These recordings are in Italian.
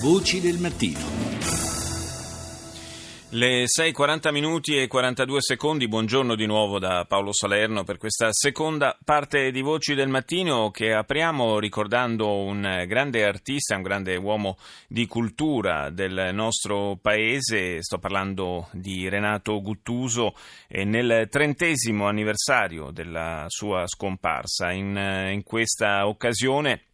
Voci del mattino. Le 6.40 minuti e 42 secondi, buongiorno di nuovo da Paolo Salerno per questa seconda parte di Voci del Mattino che apriamo ricordando un grande artista, un grande uomo di cultura del nostro paese, sto parlando di Renato Guttuso, nel trentesimo anniversario della sua scomparsa. In, in questa occasione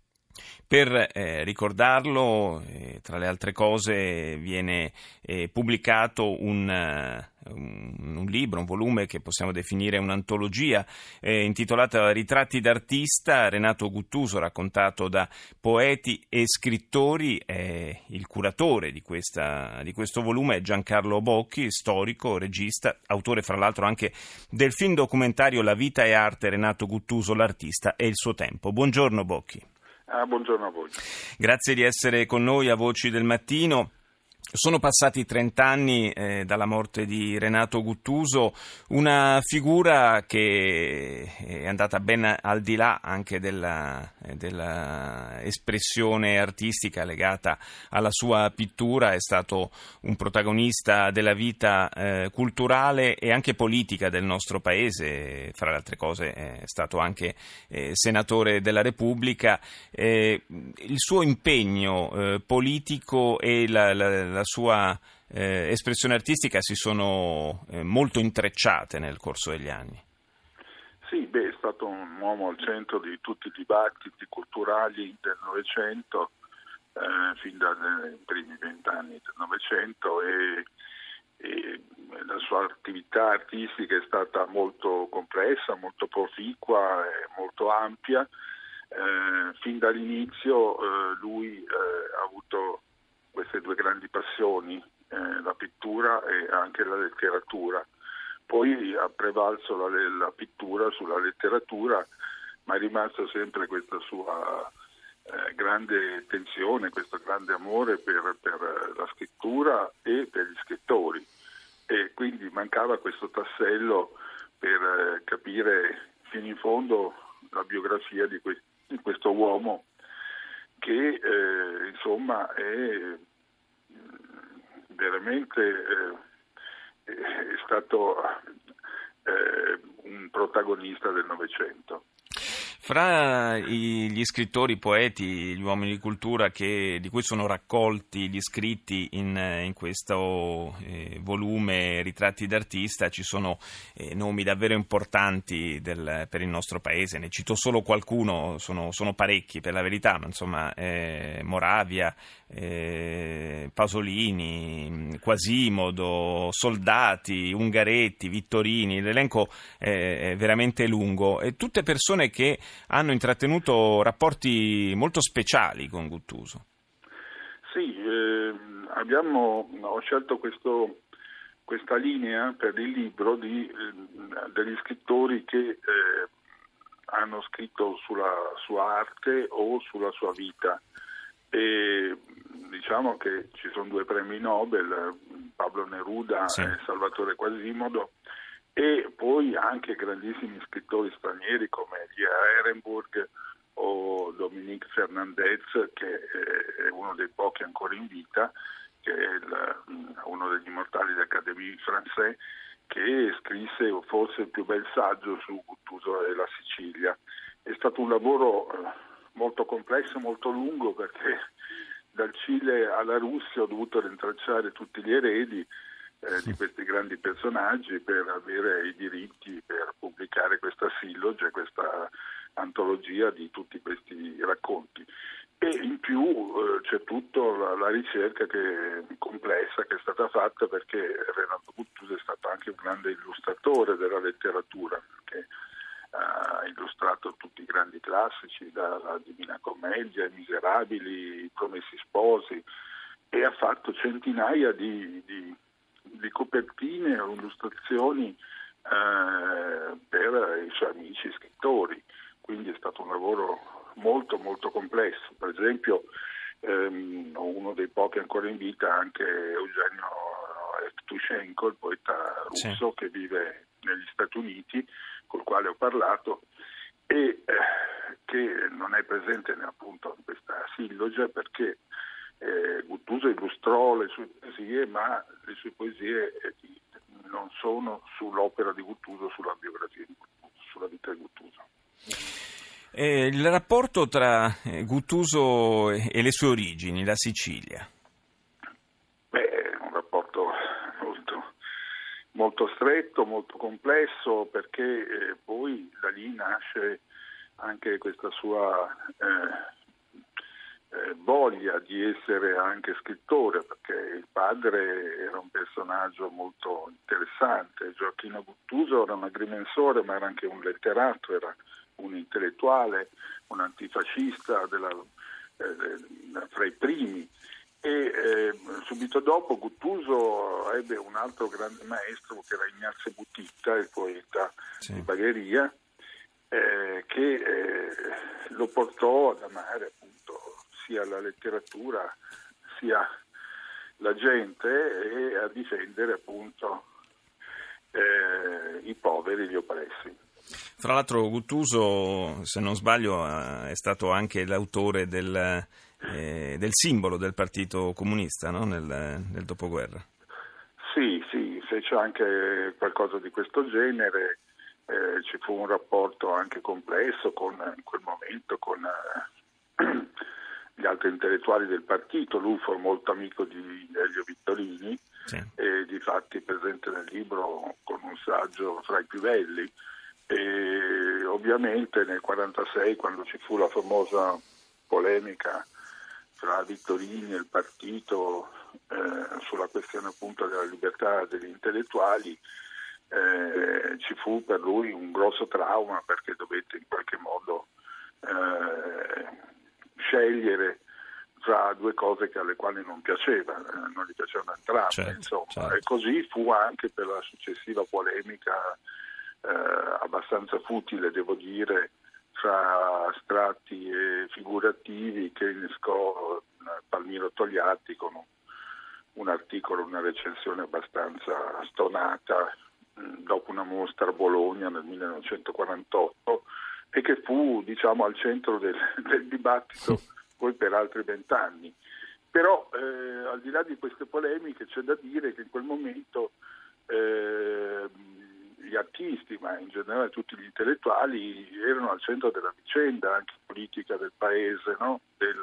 per eh, ricordarlo, eh, tra le altre cose, viene eh, pubblicato un, uh, un, un, libro, un volume che possiamo definire un'antologia eh, intitolata Ritratti d'artista, Renato Guttuso, raccontato da poeti e scrittori. il curatore di, questa, di questo volume è Giancarlo Bocchi, storico, regista, autore fra l'altro anche del film documentario La vita e arte Renato Guttuso, l'artista e il suo tempo. Buongiorno Bocchi. Ah, buongiorno a voi. Grazie di essere con noi a Voci del Mattino. Sono passati 30 anni eh, dalla morte di Renato Guttuso, una figura che è andata ben al di là anche della, della, espressione artistica legata alla sua pittura, è stato un protagonista della vita eh, culturale e anche politica del nostro paese, fra le altre cose è stato anche eh, senatore della Repubblica. Eh, il suo impegno eh, politico e la, la, la sua eh, espressione artistica si sono eh, molto intrecciate nel corso degli anni. Sì, beh, è stato un uomo al centro di tutti i dibattiti culturali del Novecento, eh, fin dai primi vent'anni del Novecento e, e, la sua attività artistica è stata molto complessa, molto proficua e molto ampia. Eh, fin dall'inizio eh, lui eh, ha avuto queste due grandi passioni, eh, la pittura e anche la letteratura. Poi ha prevalso la, la pittura sulla letteratura, ma è rimasto sempre questa sua eh, grande tensione, questo grande amore per, per, la scrittura e per gli scrittori. E quindi mancava questo tassello per eh, capire fino in fondo la biografia di, que- di questo uomo che eh, insomma è veramente eh, è stato eh, un protagonista del Novecento. Fra gli scrittori, i poeti, gli uomini di cultura che, di cui sono raccolti gli scritti in, in questo eh, volume Ritratti d'artista ci sono eh, nomi davvero importanti del, per il nostro paese, ne cito solo qualcuno, sono, sono parecchi per la verità, ma insomma eh, Moravia, eh, Pasolini, Quasimodo, Soldati, Ungaretti, Vittorini, l'elenco è veramente lungo e tutte persone che hanno intrattenuto rapporti molto speciali con Guttuso. Sì, eh, abbiamo, ho scelto questo, questa linea per il libro di, eh, degli scrittori che eh, hanno scritto sulla sua arte o sulla sua vita. E diciamo che ci sono due premi Nobel, Pablo Neruda sì. e Salvatore Quasimodo, e poi anche grandissimi scrittori stranieri come Lia Ehrenburg o Dominique Fernandez, che è uno dei pochi ancora in vita, che è il, uno degli immortali dell'Académie Française, che scrisse forse il più bel saggio su Guttuso e la Sicilia. È stato un lavoro eh, molto complesso, molto lungo, perché dal Cile alla Russia ho dovuto rintracciare tutti gli eredi, eh, di questi grandi personaggi per avere i diritti per pubblicare questa silloge, questa antologia di tutti questi racconti. E in più eh, c'è tutta la, la, ricerca che, complessa che è stata fatta perché Renato Guttuso è stato anche un grande illustratore della letteratura, perché ha illustrato tutti i grandi classici, dalla Divina Commedia, i Miserabili, i Promessi Sposi, e ha fatto centinaia di, di di copertine o illustrazioni eh, per i suoi amici scrittori, quindi è stato un lavoro molto molto complesso. Per esempio ehm, uno dei pochi ancora in vita anche Eugenio Evtushenko, il poeta russo sì. che vive negli Stati Uniti, col quale ho parlato e eh, che non è presente appunto in questa silloge perché eh, illustrò le sue poesie, ma le sue poesie eh, non sono sull'opera di Guttuso, sulla biografia di Guttuso, sulla vita di Guttuso. Eh, il rapporto tra eh, Guttuso e le sue origini, la Sicilia? Beh, è un rapporto molto, molto stretto, molto complesso, perché eh, poi da lì nasce anche questa sua eh, eh, voglia di essere anche scrittore, perché il padre era un personaggio molto interessante. Gioacchino Guttuso era un agrimensore, ma era anche un letterato, era un intellettuale, un antifascista della, eh, fra i primi. E eh, subito dopo Guttuso ebbe un altro grande maestro che era Ignazio Butitta, il poeta sì. di Bagheria, eh, che eh, lo portò ad amare appunto sia la letteratura sia la gente e a difendere appunto eh, i poveri, gli oppressi. Fra l'altro Guttuso, se non sbaglio, eh, è stato anche l'autore del, eh, del simbolo del Partito Comunista no? nel, nel dopoguerra. Sì, sì, fece anche qualcosa di questo genere eh, ci fu un rapporto anche complesso con, in quel momento con eh, gli altri intellettuali del partito, lui fu molto amico di Elio Vittorini sì. e di fatti presente nel libro con un saggio fra i più belli e ovviamente nel 1946 quando ci fu la famosa polemica tra Vittorini e il partito eh, sulla questione appunto della libertà degli intellettuali eh, ci fu per lui un grosso trauma perché dovette in qualche modo eh, scegliere tra due cose alle quali non piaceva, eh, non gli piacevano entrambe, certo, certo. e così fu anche per la successiva polemica eh, abbastanza futile, devo dire, tra astratti e figurativi che innescò eh, Palmiro Togliatti con un, articolo, una recensione abbastanza stonata dopo una mostra a Bologna nel 1948 e che fu diciamo, al centro del, del dibattito poi per altri vent'anni. Però eh, al di là di queste polemiche c'è da dire che in quel momento eh, gli artisti, ma in generale tutti gli intellettuali, erano al centro della vicenda anche politica del paese, no? del,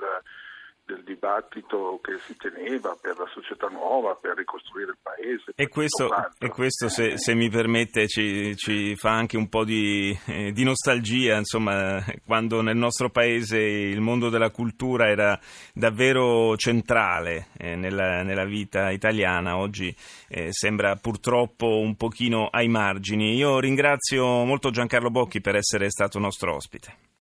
del dibattito che si teneva per la società nuova, per ricostruire il paese. E questo, e questo se, se, mi permette, ci, ci, fa anche un po' di, eh, di, nostalgia, insomma, quando nel nostro paese il mondo della cultura era davvero centrale eh, nella, nella, vita italiana, oggi eh, sembra purtroppo un pochino ai margini. Io ringrazio molto Giancarlo Bocchi per essere stato nostro ospite.